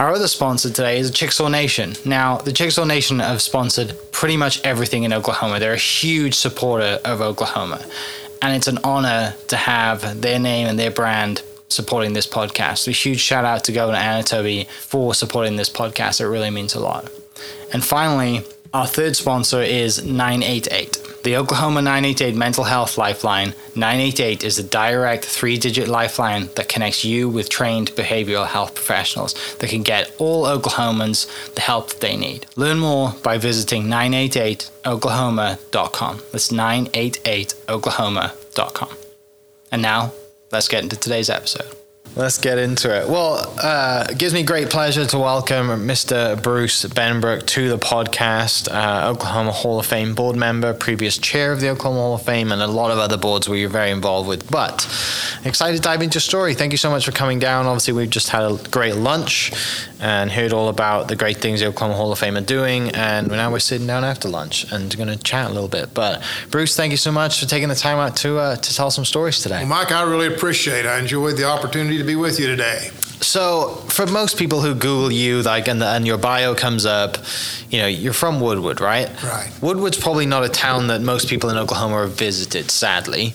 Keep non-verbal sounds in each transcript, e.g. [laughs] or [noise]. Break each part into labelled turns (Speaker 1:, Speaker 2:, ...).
Speaker 1: Our other sponsor today is Chickasaw Nation. Now, the Chickasaw Nation have sponsored pretty much everything in Oklahoma. They're a huge supporter of Oklahoma, and it's an honor to have their name and their brand supporting this podcast. A huge shout out to Governor Anoatubby for supporting this podcast. It really means a lot. And finally, our third sponsor is 988. The Oklahoma 988 Mental Health Lifeline 988 is a direct three digit lifeline that connects you with trained behavioral health professionals that can get all Oklahomans the help that they need. Learn more by visiting 988oklahoma.com. That's 988oklahoma.com. And now, let's get into today's episode. Let's get into it. Well, uh, it gives me great pleasure to welcome Mr. Bruce Benbrook to the podcast, uh, Oklahoma Hall of Fame board member, previous chair of the Oklahoma Hall of Fame, and a lot of other boards where you're very involved with. But excited to dive into your story. Thank you so much for coming down. Obviously, we've just had a great lunch and heard all about the great things the Oklahoma Hall of Fame are doing, and now we're sitting down after lunch and going to chat a little bit. But Bruce, thank you so much for taking the time out to uh, to tell some stories today.
Speaker 2: Well, Mike, I really appreciate. it. I enjoyed the opportunity to be with you today.
Speaker 1: So, for most people who Google you, like, and, the, and your bio comes up, you know, you're from Woodward, right?
Speaker 2: Right.
Speaker 1: Woodward's probably not a town that most people in Oklahoma have visited, sadly.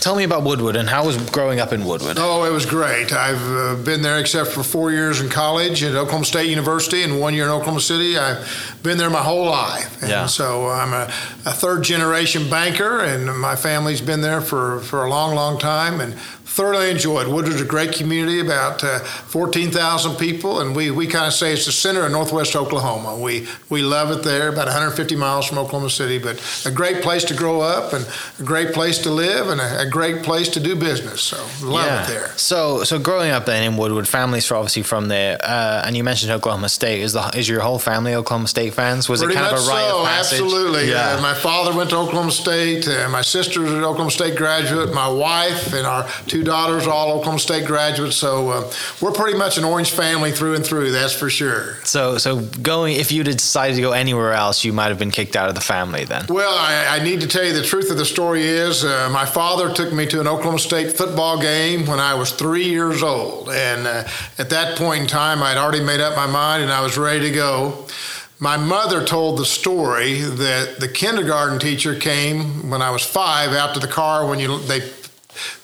Speaker 1: Tell me about Woodward and how was growing up in Woodward?
Speaker 2: Oh, it was great. I've uh, been there except for four years in college at Oklahoma State University and one year in Oklahoma City. I've been there my whole life. And
Speaker 1: Yeah.
Speaker 2: so I'm a, a third generation banker, and my family's been there for, for a long, long time and thoroughly enjoyed. Woodward's a great community, about uh, 14,000 people, and we, we kind of say it's the center of northwest Oklahoma. We, we love it there, about 150 miles from Oklahoma City, but a great place to grow up and a great place to live and a, a great place to do business. So love it there.
Speaker 1: So, so growing up then in Woodward, families are obviously from there, uh, and you mentioned Oklahoma State. Is the is your whole family Oklahoma State fans? Was
Speaker 2: Pretty
Speaker 1: it kind of a rite
Speaker 2: so,
Speaker 1: of passage?
Speaker 2: absolutely.
Speaker 1: Yeah.
Speaker 2: Uh, my father went to Oklahoma State. Uh, my sister's an Oklahoma State graduate. My wife and our two daughters are all Oklahoma State graduates. So uh, we're pretty much an orange family through and through. That's for sure.
Speaker 1: so, so going if you'd decided to go anywhere else, you might have been kicked out of the family then.
Speaker 2: Well, I, I need to tell you the truth of the story is uh, my father took me to an Oklahoma State football game when I was three years old. And uh, at that point in time, I'd already made up my mind and I was ready to go. My mother told the story that the kindergarten teacher came when I was five out to the car when you they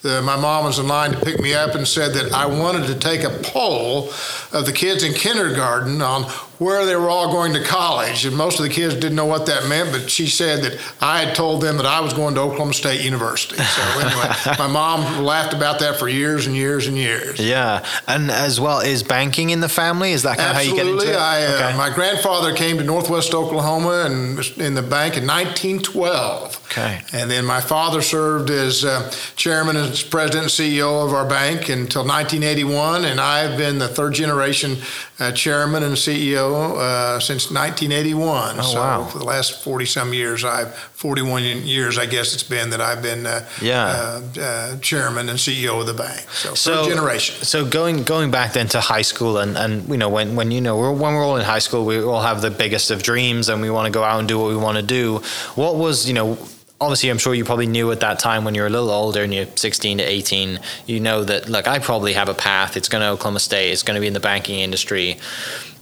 Speaker 2: the, my mom was in line to pick me up and said that I wanted to take a poll of the kids in kindergarten on where they were all going to college. And most of the kids didn't know what that meant, but she said that I had told them that I was going to Oklahoma State University. So anyway, [laughs] my mom laughed about that for years and years and years.
Speaker 1: Yeah, and as well is banking in the family. Is that kind of how you get into it?
Speaker 2: I, uh,
Speaker 1: Okay.
Speaker 2: My grandfather came to Northwest Oklahoma and in the bank in 1912.
Speaker 1: Okay.
Speaker 2: And then my father served as uh, chairman and president and CEO of our bank until 1981, and I've been the third generation uh, chairman and CEO uh, since 1981.
Speaker 1: Oh,
Speaker 2: so
Speaker 1: wow.
Speaker 2: for the last 40 some years, I've 41 years, I guess it's been that I've been uh,
Speaker 1: Yeah.
Speaker 2: uh, uh, chairman and CEO of the bank. So,
Speaker 1: so
Speaker 2: third generation.
Speaker 1: So going going back then to high school and and you know when when you know we're, when we're all in high school we all have the biggest of dreams and we want to go out and do what we want to do. What was you know obviously I'm sure you probably knew at that time when you're a little older and you're 16 to 18 you know that look I probably have a path. It's going to Oklahoma State. It's going to be in the banking industry.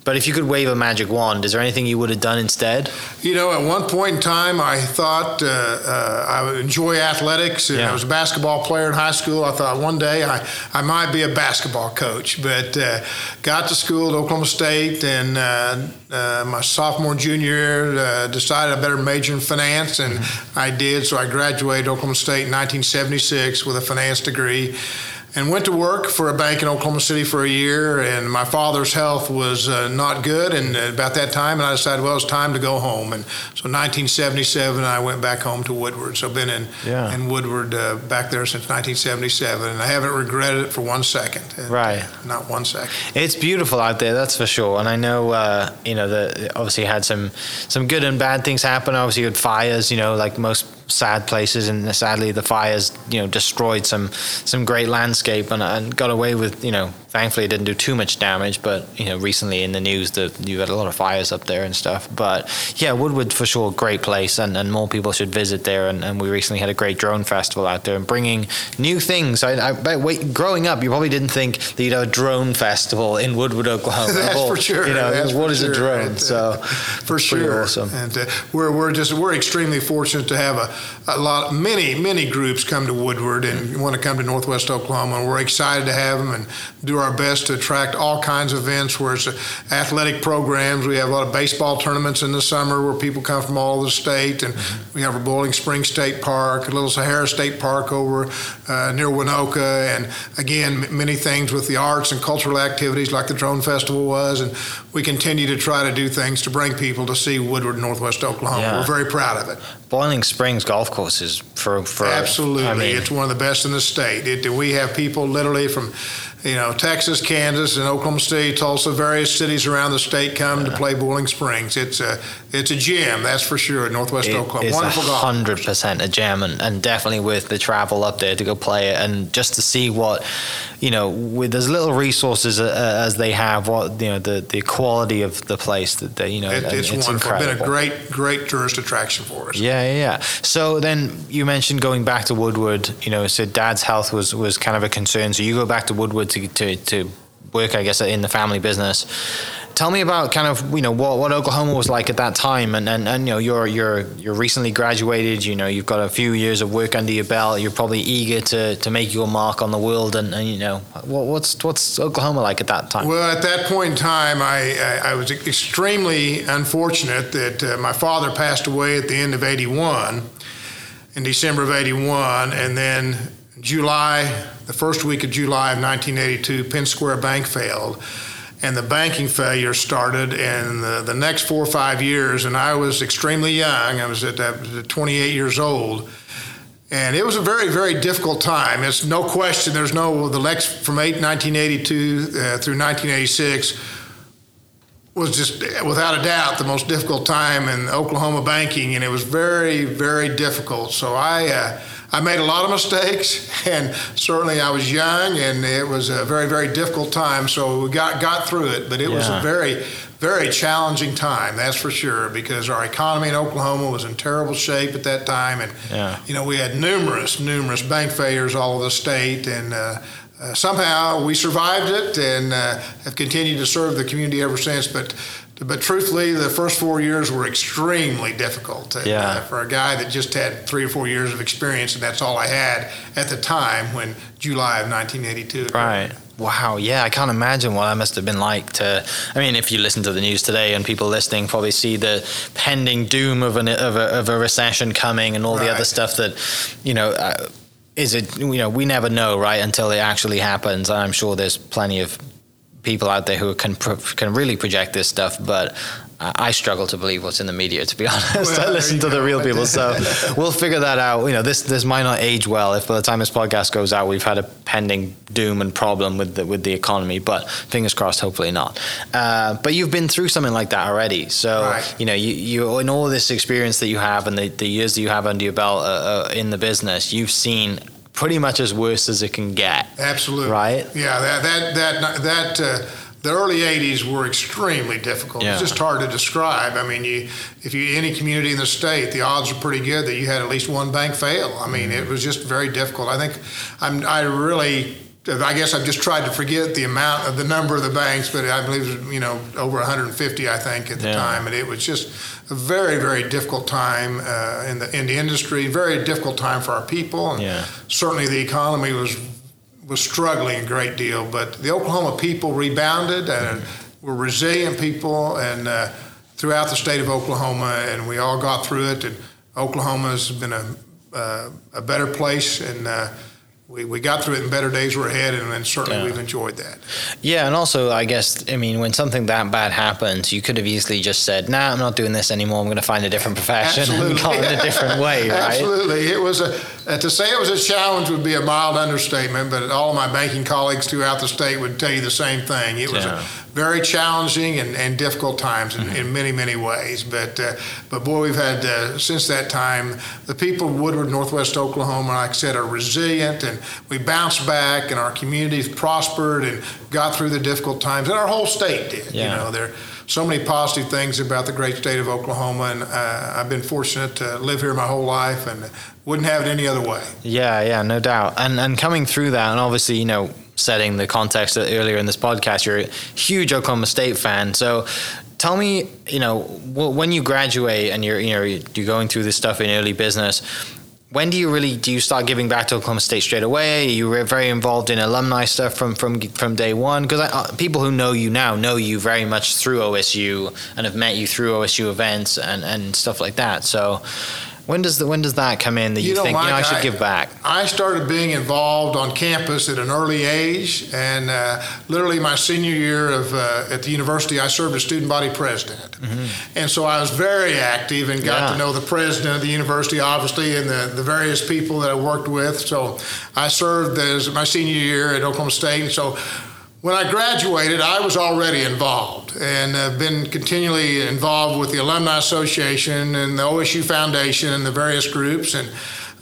Speaker 1: But if you could wave a magic wand, is there anything you would have done instead?
Speaker 2: You know, at one point in time, I thought uh, uh, I would enjoy athletics, and
Speaker 1: Yeah.
Speaker 2: I was a basketball player in high school. I thought one day I, I might be a basketball coach, but uh, got to school at Oklahoma State, and uh, uh, my sophomore, junior year, uh, decided I better major in finance, and I did. So I graduated Oklahoma State in 1976 with a finance degree. And went to work for a bank in Oklahoma City for a year. And my father's health was uh, not good, and about that time, and I decided, well, it's time to go home. And so, 1977, I went back home to Woodward. So, I've been in
Speaker 1: Yeah.
Speaker 2: in Woodward uh, back there since 1977, and I haven't regretted it for one second.
Speaker 1: Right.
Speaker 2: Not one second.
Speaker 1: It's beautiful out there, that's for sure. And I know, uh, you know, the obviously had some some good and bad things happen. Obviously, you had fires, you know, like most sad places, and sadly, the fires, you know, destroyed some some great landscape and, and got away with, you know, thankfully, it didn't do too much damage. But you know, recently in the news, that you had a lot of fires up there and stuff. But yeah, Woodward for sure, great place, and, and more people should visit there. And, and we recently had a great drone festival out there and bringing new things. I, I bet wait, growing up, you probably didn't think that you'd have a drone festival in Woodward, Oklahoma. [laughs]
Speaker 2: That's
Speaker 1: Well,
Speaker 2: for sure.
Speaker 1: You know,
Speaker 2: That's
Speaker 1: what is
Speaker 2: sure.
Speaker 1: a drone?
Speaker 2: And, uh,
Speaker 1: so
Speaker 2: for sure,
Speaker 1: awesome.
Speaker 2: and uh, we're we're just we're extremely fortunate to have a, a lot many many groups come to Woodward and want to come to Northwest Oklahoma, and we're excited to have them and do our best to attract all kinds of events. Where it's athletic programs, we have a lot of baseball tournaments in the summer where people come from all over the state, and
Speaker 1: Mm-hmm.
Speaker 2: we have a Boiling Spring State Park, a little Sahara State Park over uh, near Waynoka, and again m- many things with the arts and cultural activities like the Drone Festival was, and we continue to try to do things to bring people to see Woodward, Northwest Oklahoma.
Speaker 1: Yeah.
Speaker 2: We're very proud of it.
Speaker 1: Boiling Springs Golf Course is for for
Speaker 2: Absolutely,
Speaker 1: I mean,
Speaker 2: it's one of the best in the state. It, we have people literally from, you know, Texas, Kansas, and Oklahoma City, Tulsa, various cities around the state come to play Boiling Springs. It's a it's a gym, that's for sure. Northwest
Speaker 1: It
Speaker 2: Oklahoma,
Speaker 1: is
Speaker 2: wonderful
Speaker 1: hundred percent a gem, and, and definitely with the travel up there to go play it, and just to see what you know, with as little resources uh, as they have, what you know, the the quality of the place that they, you know,
Speaker 2: It,
Speaker 1: and
Speaker 2: it's, wonderful.
Speaker 1: incredible.
Speaker 2: Been a great great tourist attraction for us.
Speaker 1: Yeah, yeah, yeah. So then you mentioned going back to Woodward. You know, so Dad's health was was kind of a concern. So you go back to Woodward to to, to work, I guess, in the family business. Tell me about kind of you know what, what Oklahoma was like at that time, and, and, and you know you're you're you're recently graduated. You know you've got a few years of work under your belt. You're probably eager to, to make your mark on the world, and, and you know what, what's what's Oklahoma like at that time?
Speaker 2: Well, at that point in time, I, I, I was extremely unfortunate that uh, my father passed away at the end of 81, in December of 81, and then July, the first week of July of 1982, Penn Square Bank failed. And the banking failure started, in the, the next four or five years, and I was extremely young. I was at, at 28 years old. And it was a very, very difficult time. It's no question. There's no the next from eight, 1982 uh, through 1986 was just without a doubt the most difficult time in Oklahoma banking, and it was very, very difficult. So I. Uh, I made a lot of mistakes, and certainly I was young, and it was a very, very difficult time. So we got got through it, but it was a very, very challenging time. That's for sure, because our economy in Oklahoma was in terrible shape at that time, and
Speaker 1: Yeah.
Speaker 2: you know we had numerous, numerous bank failures all over the state, and uh, uh, somehow we survived it and uh, have continued to serve the community ever since. But but truthfully, the first four years were extremely difficult. And,
Speaker 1: Yeah.
Speaker 2: uh, for a guy that just had three or four years of experience, and that's all I had at the time when July of 1982.
Speaker 1: Right. Wow. Yeah, I can't imagine what that must have been like to. I mean, if you listen to the news today, and people listening probably see the pending doom of an of a, of a recession coming, and all the other stuff that, you know. Uh, is it you know we never know right until it actually happens i'm sure there's plenty of people out there who can pro- can really project this stuff but I I struggle to believe what's in the media, to be [laughs] honest.
Speaker 2: Well,
Speaker 1: I listen to the real people, so [laughs] we'll figure that out. You know, this this might not age well if by the time this podcast goes out, we've had a pending doom and problem with the with the economy. But fingers crossed, hopefully not. Uh, but you've been through something like that already, so
Speaker 2: Right.
Speaker 1: you know, you, you in all this experience that you have and the, the years that you have under your belt uh, uh, in the business, you've seen pretty much as worse as it can get.
Speaker 2: Absolutely.
Speaker 1: Right?
Speaker 2: Yeah, that that that that uh, the early '80s were extremely difficult.
Speaker 1: Yeah.
Speaker 2: It's just hard to describe. I mean, you if you any community in the state, the odds are pretty good that you had at least one bank fail. I mean, it was just very difficult. I think I'm I really. I guess I've just tried to forget the amount of the number of the banks, but I believe it was, you know over 150. I think at the
Speaker 1: Yeah.
Speaker 2: time, and it was just a very very difficult time uh, in the in the industry. Very difficult time for our people, and
Speaker 1: Yeah.
Speaker 2: certainly the economy was was struggling a great deal, but the Oklahoma people rebounded and were resilient people, and uh, throughout the state of Oklahoma, and we all got through it. And Oklahoma has been a uh, a better place, and uh, we, we got through it and better days were ahead, and, and certainly
Speaker 1: Yeah.
Speaker 2: we've enjoyed that.
Speaker 1: Yeah, and also I guess I mean when something that bad happens, you could have easily just said, "Nah, I'm not doing this anymore. I'm going to find a different profession and
Speaker 2: Absolutely.
Speaker 1: gone in a different way." [laughs] Right?
Speaker 2: Absolutely. It was a, uh, to say it was a challenge would be a mild understatement, but all of my banking colleagues throughout the state would tell you the same thing. It was
Speaker 1: Yeah.
Speaker 2: a very challenging and, and difficult times in, in many, many ways. But, uh, but boy, we've had, uh, since that time, the people of Woodward, Northwest Oklahoma, like I said, are resilient and we bounced back and our communities prospered and got through the difficult times, and our whole state did.
Speaker 1: Yeah.
Speaker 2: You know, there so many positive things about the great state of Oklahoma, and uh, I've been fortunate to live here my whole life, and wouldn't have it any other way.
Speaker 1: Yeah, yeah, no doubt. And and coming through that, and obviously, you know, setting the context earlier in this podcast, you're a huge Oklahoma State fan. So, tell me, you know, wh- when you graduate and you're, you know, you're going through this stuff in early business. When do you really do you start giving back to Oklahoma State straight away? Are you re- very involved in alumni stuff from from from day one? Because uh, people who know you now know you very much through OSU and have met you through OSU events and, and stuff like that. So, when does the when does that come in that you,
Speaker 2: You know,
Speaker 1: think you know I should
Speaker 2: I-
Speaker 1: give back?
Speaker 2: I started being involved on campus at an early age, and uh, literally my senior year of uh, at the university, I served as student body president, and so I was very active and got
Speaker 1: Mm-hmm. Yeah.
Speaker 2: to know the president of the university, obviously, and the, the various people that I worked with. So I served as my senior year at Oklahoma State, and so. When I graduated, I was already involved and have been continually involved with the Alumni Association and the OSU Foundation and the various groups. And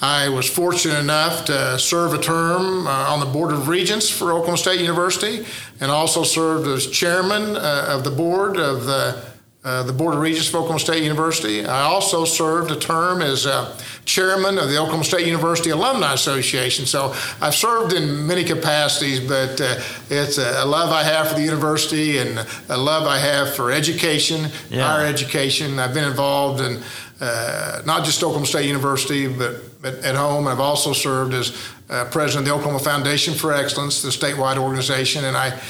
Speaker 2: I was fortunate enough to serve a term uh, on the Board of Regents for Oklahoma State University and also served as chairman uh, of the board of the, uh, the Board of Regents for Oklahoma State University. I also served a term as uh, chairman of the Oklahoma State University Alumni Association. So I've served in many capacities, but uh, it's a, a love I have for the university and a love I have for education,
Speaker 1: Yeah.
Speaker 2: higher education. I've been involved in uh, not just Oklahoma State University, but, but at home. I've also served as uh, president of the Oklahoma Foundation for Excellence, the statewide organization, and I.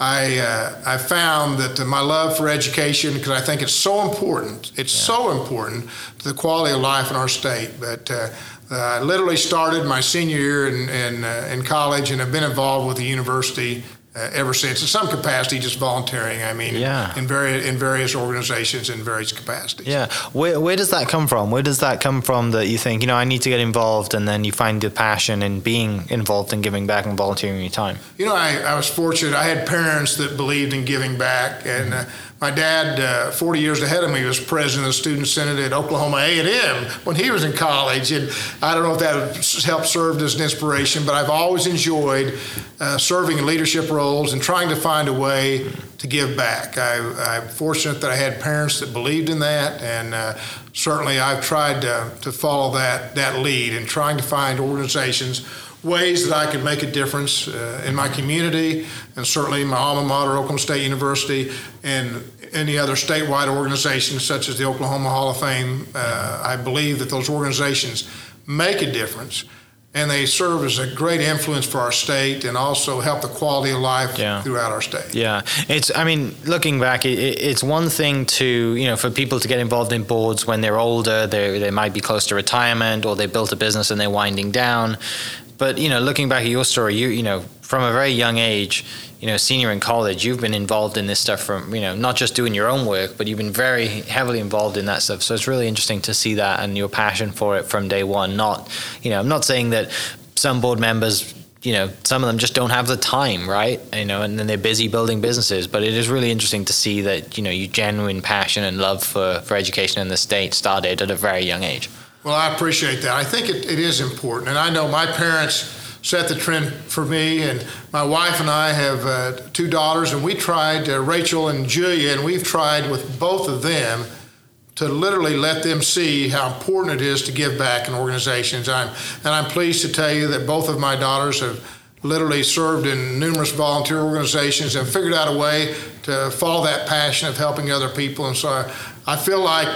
Speaker 2: I, uh, I found that my love for education, because I think it's so important, it's so important to the quality of life in our state. But uh, uh, I literally started my senior year in, in, uh, in college and have been involved with the university uh, ever since, in some capacity, just volunteering. I mean,
Speaker 1: Yeah.
Speaker 2: in, various, in various organizations in various capacities.
Speaker 1: Yeah, where where does that come from? Where does that come from that you think you know I need to get involved, and then you find the passion in being involved and giving back and volunteering your time?
Speaker 2: You know, I, I was fortunate. I had parents that believed in giving back, and uh, my dad, uh, 40 years ahead of me, was president of the student senate at Oklahoma A&M when he was in college, and I don't know if that helped serve as an inspiration, but I've always enjoyed uh, serving in leadership roles and trying to find a way to give back. I, I'm fortunate that I had parents that believed in that, and uh, certainly I've tried to, to follow that that lead in trying to find organizations ways that I could make a difference uh, in my community and certainly my alma mater, Oklahoma State University, and any other statewide organizations such as the Oklahoma Hall of Fame. Uh, I believe that those organizations make a difference and they serve as a great influence for our state and also help the quality of life
Speaker 1: Yeah.
Speaker 2: throughout our state.
Speaker 1: Yeah, it's. I mean, looking back, it, it- it's one thing to you know for people to get involved in boards when they're older, they they might be close to retirement or they built a business and they're winding down. But you know, looking back at your story, you you know from a very young age, you know, senior in college, you've been involved in this stuff from you know not just doing your own work, but you've been very heavily involved in that stuff. So it's really interesting to see that and your passion for it from day one. Not you know, I'm not saying that some board members you know, some of them just don't have the time, right? You know, and then they're busy building businesses. But it is really interesting to see that, you know, your genuine passion and love for, for education in the state started at a very young age.
Speaker 2: Well, I appreciate that. I think it, it is important. And I know my parents set the trend for me, and my wife and I have uh, two daughters, and we tried, uh, Rachel and Julia, and we've tried with both of them to literally let them see how important it is to give back in organizations. I'm, and I'm pleased to tell you that both of my daughters have literally served in numerous volunteer organizations and figured out a way to follow that passion of helping other people. And so I, I feel like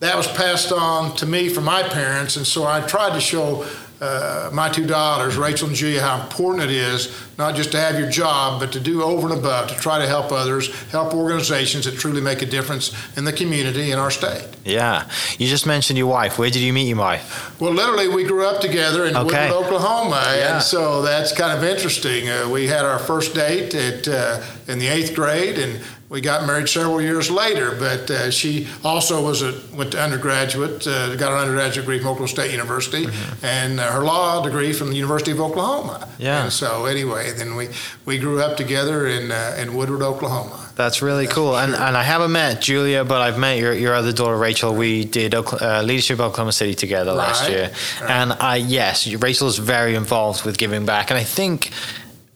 Speaker 2: that was passed on to me from my parents, and so I tried to show uh, my two daughters, Rachel and Julia, how important it is not just to have your job, but to do over and above to try to help others, help organizations that truly make a difference in the community in our state.
Speaker 1: Yeah. You just mentioned your wife. Where did you meet your wife?
Speaker 2: Well, literally, we grew up together in
Speaker 1: Okay.
Speaker 2: Woodward, Oklahoma,
Speaker 1: Yeah.
Speaker 2: and so that's kind of interesting. Uh, we had our first date at uh, in the eighth grade, and we got married several years later. But uh, she also was a went to undergraduate, uh, got an undergraduate degree from Oklahoma State University, and uh, her law degree from the University of Oklahoma.
Speaker 1: Yeah.
Speaker 2: And so anyway, then we we grew up together in uh, in Woodward, Oklahoma.
Speaker 1: That's really cool. And and I haven't met Julia, but I've met your, your other daughter Rachel. We did uh, leadership Oklahoma City together last year, Right. and I yes, Rachel is very involved with giving back. And I think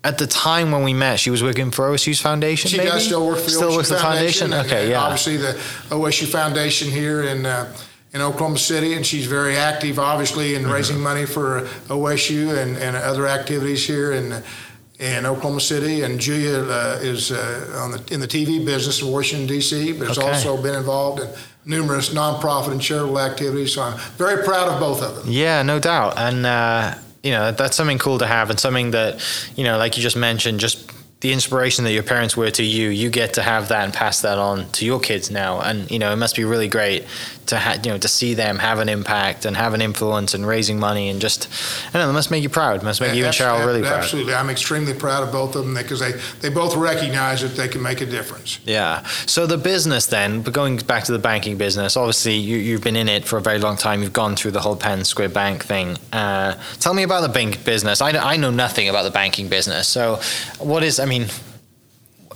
Speaker 1: at the time when we met, she was working for OSU's foundation.
Speaker 2: She
Speaker 1: maybe?
Speaker 2: does still work for the
Speaker 1: still
Speaker 2: OSU
Speaker 1: works for the foundation. Okay, yeah.
Speaker 2: Obviously, the OSU Foundation here in uh, in Oklahoma City, and she's very active, obviously, in
Speaker 1: Mm-hmm.
Speaker 2: raising money for OSU and, and other activities here in in Oklahoma City. And Julia uh, is uh, on the in the TV business in Washington D.C., but has
Speaker 1: Okay.
Speaker 2: also been involved in numerous nonprofit and charitable activities. So I'm very proud of both of them.
Speaker 1: Yeah, no doubt. And, uh, you know, that's something cool to have and something that, you know, like you just mentioned, just the inspiration that your parents were to you, you get to have that and pass that on to your kids now. And, you know, it must be really great to, ha- you know, to see them have an impact and have an influence and raising money and just, I know, it must make you proud. It must make you and Cheryl really proud.
Speaker 2: Absolutely. I'm extremely proud of both of them because they, they both recognize that they can make a difference.
Speaker 1: Yeah. So the business then, but going back to the banking business, obviously you, you've been in it for a very long time. You've gone through the whole Penn Square Bank thing. Uh, tell me about the bank business. I, I know nothing about the banking business. So what is, I mean,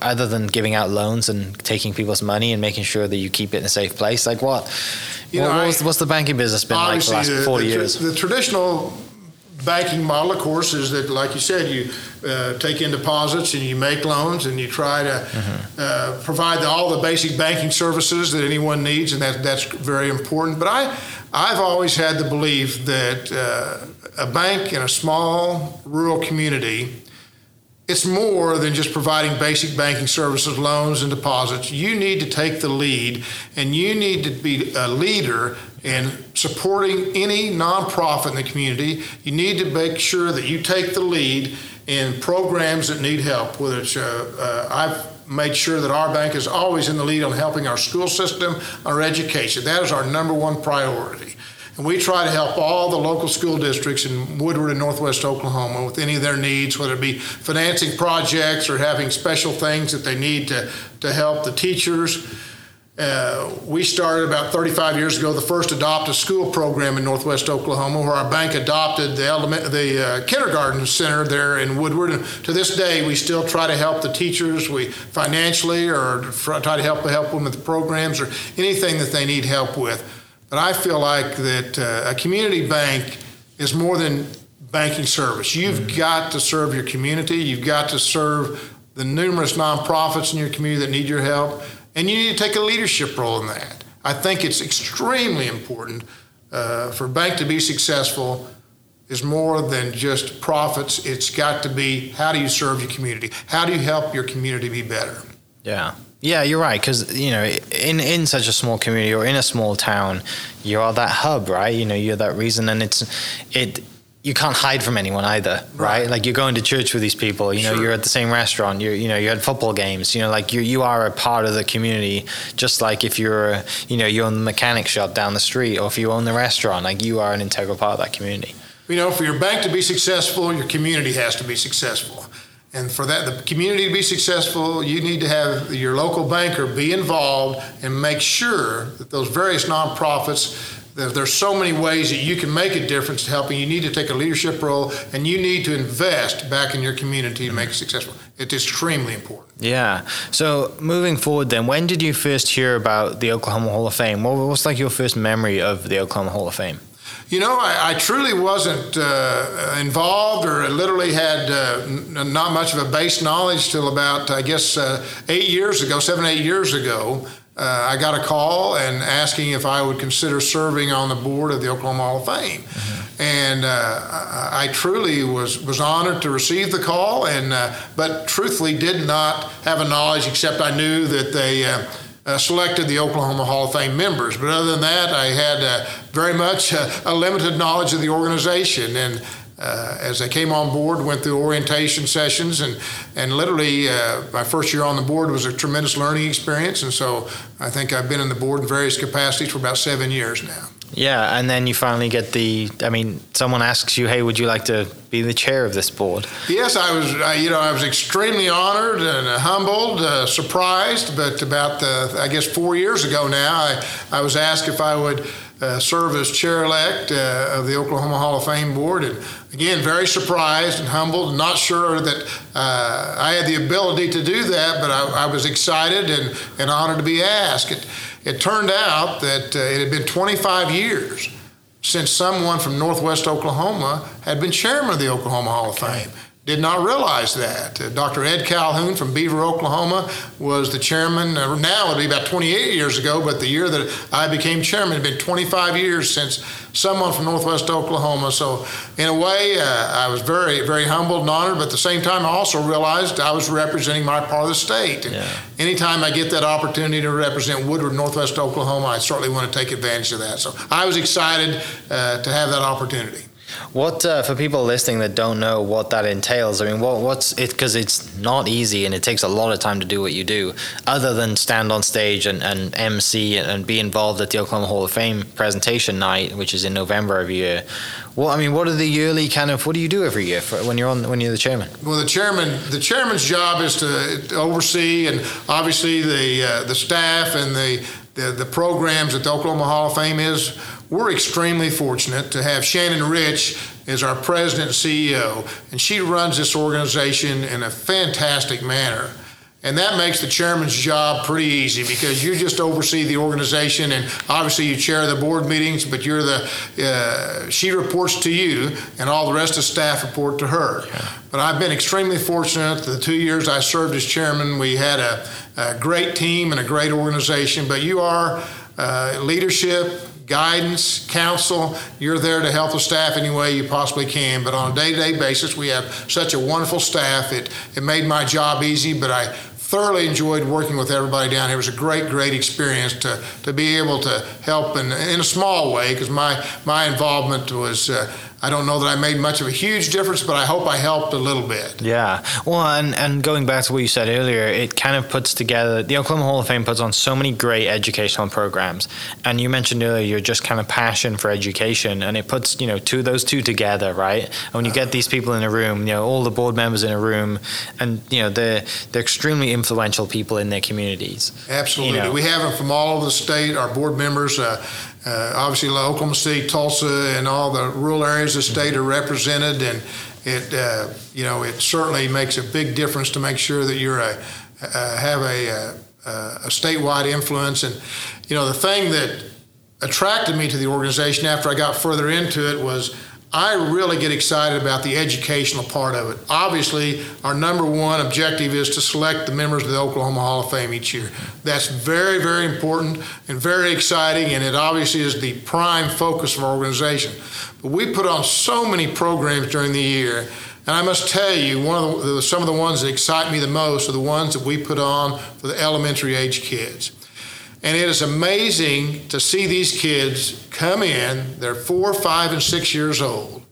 Speaker 1: other than giving out loans and taking people's money and making sure that you keep it in a safe place, like what?
Speaker 2: You
Speaker 1: what,
Speaker 2: know,
Speaker 1: what
Speaker 2: I-
Speaker 1: what's the banking business been like for the last 40
Speaker 2: the,
Speaker 1: years?
Speaker 2: The, traditional banking model, of course, is that, like you said, you uh, take in deposits and you make loans and you try to
Speaker 1: Mm-hmm.
Speaker 2: uh, provide all the basic banking services that anyone needs, and that that's very important. But I, I've always had the belief that uh, a bank in a small rural community it's more than just providing basic banking services, loans, and deposits. You need to take the lead, and you need to be a leader in supporting any nonprofit in the community. You need to make sure that you take the lead in programs that need help. Whether it's, uh, uh, I've made sure that our bank is always in the lead on helping our school system, our education. That is our number one priority. And we try to help all the local school districts in Woodward and Northwest Oklahoma with any of their needs, whether it be financing projects or having special things that they need to, to help the teachers. Uh, we started about 35 years ago the first adopt a school program in Northwest Oklahoma, where our bank adopted the element, the uh, kindergarten center there in Woodward. And to this day, we still try to help the teachers, we financially, or try to help help them with the programs or anything that they need help with. But I feel like that uh, a community bank is more than banking service. You've got to serve your community. You've got to serve the numerous nonprofits in your community that need your help, and you need to take a leadership role in that. I think it's extremely important uh, for a bank to be successful. Is more than just profits. It's got to be how do you serve your community? How do you help your community be better?
Speaker 1: Yeah. Yeah, you're right. Because you know, in in such a small community or in a small town, you are that hub, right? You know, you're that reason, and it's it. You can't hide from anyone either, right?
Speaker 2: Right.
Speaker 1: Like you're going to church with these people. You know,
Speaker 2: Sure.
Speaker 1: you're at the same restaurant. You you know, you're at football games. You know, like you you are a part of the community. Just like if you're, you know, you own the mechanic shop down the street, or if you own the restaurant, like you are an integral part of that community.
Speaker 2: You know, for your bank to be successful, your community has to be successful. And for that, the community to be successful, you need to have your local banker be involved and make sure that those various nonprofits, there's so many ways that you can make a difference to helping. You need to take a leadership role and you need to invest back in your community to make it successful. It's extremely important.
Speaker 1: Yeah. So moving forward, then, when did you first hear about the Oklahoma Hall of Fame? What was like your first memory of the Oklahoma Hall of Fame?
Speaker 2: You know, I, I truly wasn't uh, involved or literally had uh, n- not much of a base knowledge till about, I guess, uh, eight years ago, seven, eight years ago. Uh, I got a call and asking if I would consider serving on the board of the Oklahoma Hall of Fame. And uh, I, I truly was, was honored to receive the call, and uh, but truthfully did not have a knowledge except I knew that they uh, selected the Oklahoma Hall of Fame members. But other than that, I had uh, very much uh, a limited knowledge of the organization. And uh, as I came on board, went through orientation sessions, and and literally uh, my first year on the board was a tremendous learning experience. And so I think I've been in the board in various capacities for about seven years now.
Speaker 1: Yeah, and then you finally get the. I mean, someone asks you, "Hey, would you like to be the chair of this board?"
Speaker 2: Yes, I was. I, you know, I was extremely honored and humbled, uh, surprised. But about, the, I guess, four years ago now, I, I was asked if I would uh, serve as chair elect uh, of the Oklahoma Hall of Fame board, and again, very surprised and humbled, not sure that uh, I had the ability to do that, but I, I, was excited and, and honored to be asked. It, it turned out that uh, it had been 25 years since someone from Northwest Oklahoma had been chairman of the Oklahoma Hall of Fame did not realize that. Uh, Dr. Ed Calhoun from Beaver, Oklahoma, was the chairman. Uh, now it would be about 28 years ago, but the year that I became chairman it had been 25 years since someone from Northwest Oklahoma. So, in a way, uh, I was very, very humbled and honored, but at the same time, I also realized I was representing my part of the state. And yeah. anytime I get that opportunity to represent Woodward, Northwest Oklahoma, I certainly want to take advantage of that. So, I was excited uh, to have that opportunity.
Speaker 1: What uh, for people listening that don't know what that entails? I mean, what what's it? Because it's not easy and it takes a lot of time to do what you do. Other than stand on stage and, and MC and, and be involved at the Oklahoma Hall of Fame presentation night, which is in November every year. Well, I mean, what are the yearly kind of? What do you do every year for, when you're on when you're the chairman?
Speaker 2: Well, the chairman the chairman's job is to oversee and obviously the uh, the staff and the, the the programs that the Oklahoma Hall of Fame is we're extremely fortunate to have Shannon Rich as our president and CEO, and she runs this organization in a fantastic manner. And that makes the chairman's job pretty easy because you just oversee the organization, and obviously you chair the board meetings. But you're the uh, she reports to you, and all the rest of staff report to her. Yeah. But I've been extremely fortunate. The two years I served as chairman, we had a, a great team and a great organization. But you are uh, leadership, guidance, counsel. You're there to help the staff any way you possibly can. But on a day to day basis, we have such a wonderful staff. It, it made my job easy, but I thoroughly enjoyed working with everybody down here. It was a great, great experience to, to be able to help in, in a small way because my, my involvement was. Uh, I don't know that I made much of a huge difference, but I hope I helped a little bit.
Speaker 1: Yeah. Well, and, and going back to what you said earlier, it kind of puts together the Oklahoma Hall of Fame puts on so many great educational programs. And you mentioned earlier your just kind of passion for education, and it puts, you know, two those two together, right? And when you get these people in a room, you know, all the board members in a room, and, you know, they're, they're extremely influential people in their communities.
Speaker 2: Absolutely. You know? We have them from all over the state, our board members. Uh, uh, obviously, Oklahoma City, Tulsa, and all the rural areas of the state are represented, and it uh, you know it certainly makes a big difference to make sure that you're a uh, have a, a, a statewide influence. And you know the thing that attracted me to the organization after I got further into it was I really get excited about the educational part of it. Obviously, our number one objective is to select the members of the Oklahoma Hall of Fame each year. That's very, very important and very exciting, and it obviously is the prime focus of our organization. But we put on so many programs during the year, and I must tell you, one of the, some of the ones that excite me the most are the ones that we put on for the elementary age kids. And it is amazing to see these kids come in. They're four, five, and six years old.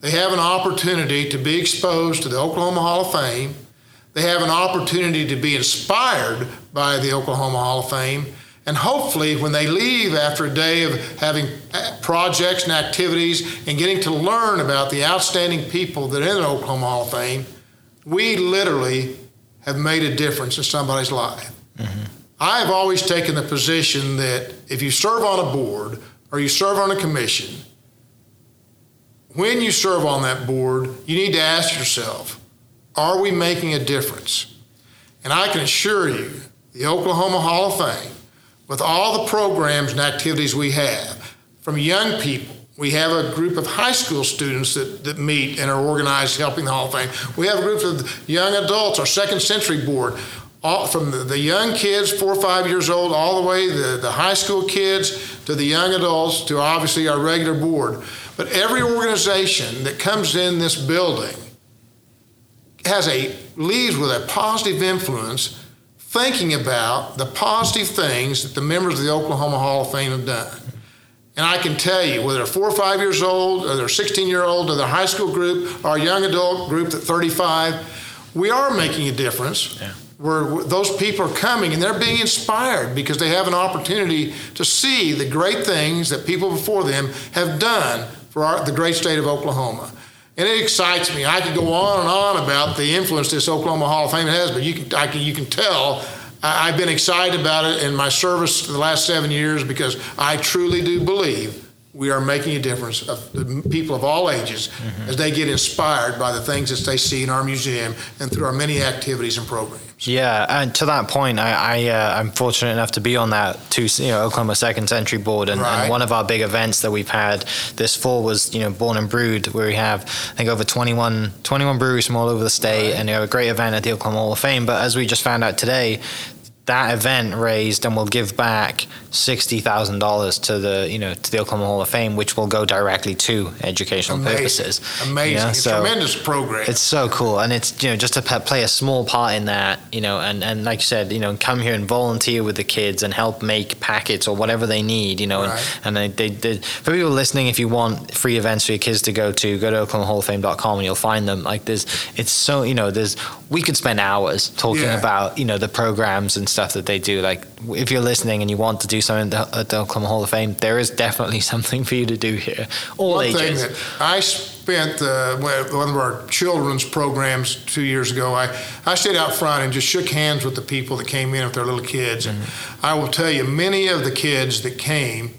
Speaker 2: They have an opportunity to be exposed to the Oklahoma Hall of Fame. They have an opportunity to be inspired by the Oklahoma Hall of Fame. And hopefully, when they leave after a day of having projects and activities and getting to learn about the outstanding people that are in the Oklahoma Hall of Fame, we literally have made a difference in somebody's life. Mm-hmm. I've always taken the position that if you serve on a board or you serve on a commission, when you serve on that board, you need to ask yourself, are we making a difference? And I can assure you, the Oklahoma Hall of Fame, with all the programs and activities we have, from young people, we have a group of high school students that, that meet and are organized helping the Hall of Fame. We have a group of young adults, our second century board all, from the, the, young kids, four or five years old, all the way the, the high school kids to the young adults to obviously our regular board. But every organization that comes in this building has a leaves with a positive influence thinking about the positive things that the members of the Oklahoma Hall of Fame have done. And I can tell you, whether they're four or five years old, or they're 16 year old, or their high school group, or young adult group at 35, we are making a difference.
Speaker 1: Yeah.
Speaker 2: Where those people are coming and they're being inspired because they have an opportunity to see the great things that people before them have done for our, the great state of Oklahoma. And it excites me. I could go on and on about the influence this Oklahoma Hall of Fame has, but you can, I can, you can tell I- I've been excited about it in my service the last seven years because I truly do believe we are making a difference of the people of all ages as they get inspired by the things that they see in our museum and through our many activities and programs.
Speaker 1: Yeah, and to that point, I, I uh, I'm fortunate enough to be on that two, you know, Oklahoma Second Century board, and,
Speaker 2: Right.
Speaker 1: and one of our big events that we've had this fall was you know Born and Brewed, where we have I think over 21, 21 breweries from all over the state,
Speaker 2: Right.
Speaker 1: and you know a great event at the Oklahoma Hall of Fame. But as we just found out today. That event raised and will give back sixty thousand dollars to the you know to the Oklahoma Hall of Fame, which will go directly to educational purposes.
Speaker 2: Amazing.
Speaker 1: You know, so-
Speaker 2: tremendous program.
Speaker 1: it's so cool, and it's you know just to play a small part in that, you know, and, and like you said, you know, come here and volunteer with the kids and help make packets or whatever they need, you know,
Speaker 2: Right.
Speaker 1: and, and they, they, they for people listening, if you want free events for your kids to go to, go to OklahomaHallOfFame.com and you'll find them. Like there's, it's so you know, there's we could spend hours talking
Speaker 2: Yeah.
Speaker 1: about you know the programs and stuff that they do. Like if you're listening and you want to do something at the, Oklahoma Hall of Fame, there is definitely [laughs] something for you to do here, all
Speaker 2: One
Speaker 1: ages.
Speaker 2: thing that I spent uh, one of our children's programs two years ago. I, I stayed out front and just shook hands with the people that came in with their little kids. And I will tell you, many of the kids that came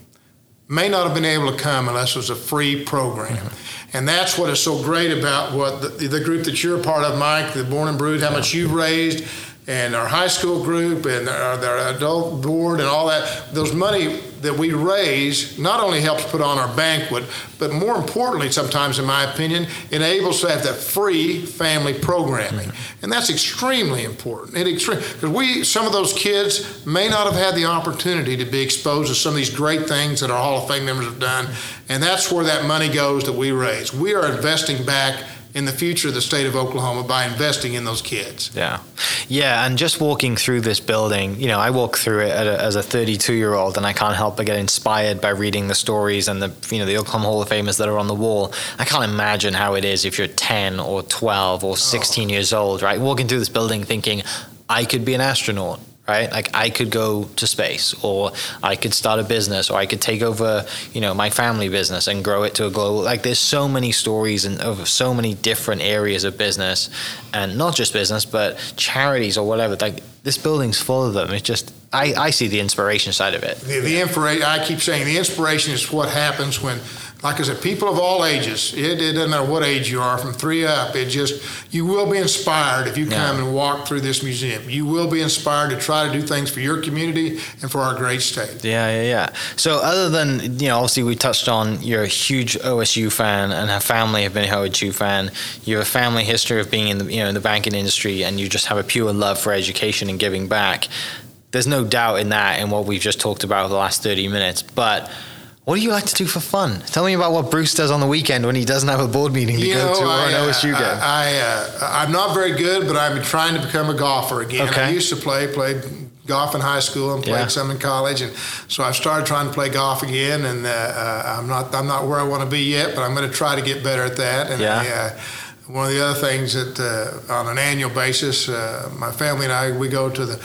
Speaker 2: may not have been able to come unless it was a free program. And that's what is so great about what the, the group that you're a part of, Mike, the Born and Brewed, how much you've raised, and our high school group and our, our adult board and all that. Those money that we raise not only helps put on our banquet, but more importantly, sometimes, in my opinion, enables to have that free family programming, mm-hmm. and that's extremely important. It because we some of those kids may not have had the opportunity to be exposed to some of these great things that our Hall of Fame members have done, and that's where that money goes that we raise. We are investing back in the future of the state of Oklahoma by investing in those kids.
Speaker 1: Yeah, yeah, and just walking through this building, you know, I walk through it a, as a 32 year old, and I can't help but get inspired by reading the stories and the you know the Oklahoma Hall of Famers that are on the wall. I can't imagine how it is if you're 10 or 12 or 16 years old, right? Walking through this building, thinking I could be an astronaut. Right, like I could go to space, or I could start a business, or I could take over, you know, my family business and grow it to a global. Like, there's so many stories and of so many different areas of business, and not just business, but charities or whatever. Like, this building's full of them. It's just, I, I see the inspiration side of it.
Speaker 2: The, the inspiration, I keep saying, the inspiration is what happens when, like I said, people of all ages, it, it doesn't matter what age you are, from three up, it just, you will be inspired if you
Speaker 1: Yeah.
Speaker 2: come and walk through this museum. You will be inspired to try to do things for your community and for our great state.
Speaker 1: Yeah, yeah, yeah. So, other than you know, obviously we touched on you're a huge OSU fan and have family have been an OSU fan. You have a family history of being in the you know in the banking industry, and you just have a pure love for education and giving back. There's no doubt in that in what we've just talked about the last 30 minutes. But what do you like to do for fun? Tell me about what Bruce does on the weekend when he doesn't have a board meeting to
Speaker 2: You
Speaker 1: go
Speaker 2: know,
Speaker 1: to or
Speaker 2: I,
Speaker 1: an
Speaker 2: uh,
Speaker 1: OSU game.
Speaker 2: I, uh, I'm not very good, but I'm trying to become a golfer again.
Speaker 1: Okay.
Speaker 2: I used to play, played golf in high school and played
Speaker 1: Yeah.
Speaker 2: some in college, and so I've started trying to play golf again. And uh, uh, I'm not I'm not where I want to be yet, but I'm going to try to get better at that. And
Speaker 1: Yeah.
Speaker 2: I, uh, one of the other things that uh, on an annual basis, uh, my family and I we go to the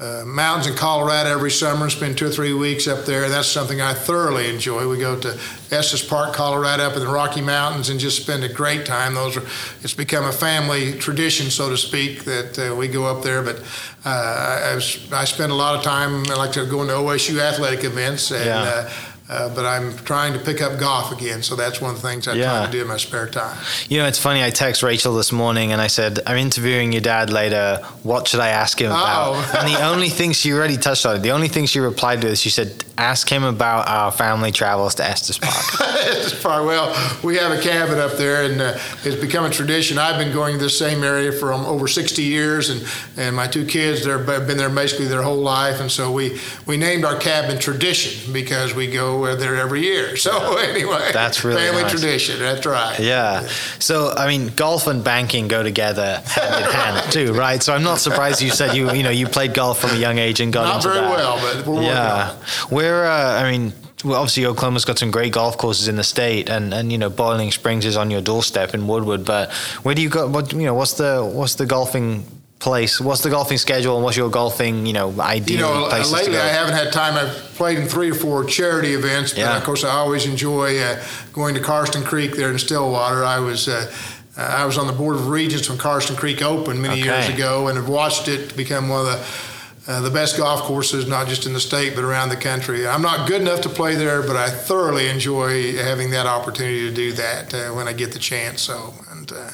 Speaker 2: uh, mountains in Colorado every summer and spend two or three weeks up there. That's something I thoroughly enjoy. We go to Estes Park, Colorado, up in the Rocky Mountains, and just spend a great time. Those are it's become a family tradition, so to speak, that uh, we go up there. But uh, I, I, spend a lot of time. I like to go into OSU athletic events, and
Speaker 1: Yeah.
Speaker 2: Uh, but I'm trying to pick up golf again. So that's one of the things I
Speaker 1: Yeah.
Speaker 2: try to do in my spare time.
Speaker 1: You know, it's funny. I text Rachel this morning and I said, I'm interviewing your dad later. What should I ask him about?
Speaker 2: Uh-oh.
Speaker 1: and the only thing she already touched on it, the only thing she replied to is she said, ask him about our family travels to Estes Park. [laughs]
Speaker 2: Estes Park. Well, we have a cabin up there, and uh, it's become a tradition. I've been going to this same area for um, over 60 years, and, and my two kids they've been there basically their whole life, and so we we named our cabin Tradition because we go there every year. [laughs] So anyway,
Speaker 1: that's really
Speaker 2: family
Speaker 1: nice.
Speaker 2: tradition. That's right.
Speaker 1: Yeah. So I mean, golf and banking go together hand in hand [laughs] too, right? So I'm not surprised you said you you know you played golf from a young age and got
Speaker 2: Not
Speaker 1: into
Speaker 2: very
Speaker 1: that.
Speaker 2: well, but we're
Speaker 1: yeah.
Speaker 2: working
Speaker 1: Where uh, I mean. Well, obviously, Oklahoma's got some great golf courses in the state, and, and you know Boiling Springs is on your doorstep in Woodward. But where do you go? What you know? What's the what's the golfing place? What's the golfing schedule, and what's your golfing you know ideal
Speaker 2: You know,
Speaker 1: places
Speaker 2: lately
Speaker 1: to go?
Speaker 2: I haven't had time. I've played in three or four charity events, but
Speaker 1: Yeah.
Speaker 2: of course I always enjoy uh, going to Karsten Creek there in Stillwater. I was. Uh, I was on the board of regents when Karsten Creek opened many years ago, and have watched it become one of the uh, the best golf courses, not just in the state but around the country. I'm not good enough to play there, but I thoroughly enjoy having that opportunity to do that uh, when I get the chance. So, and uh,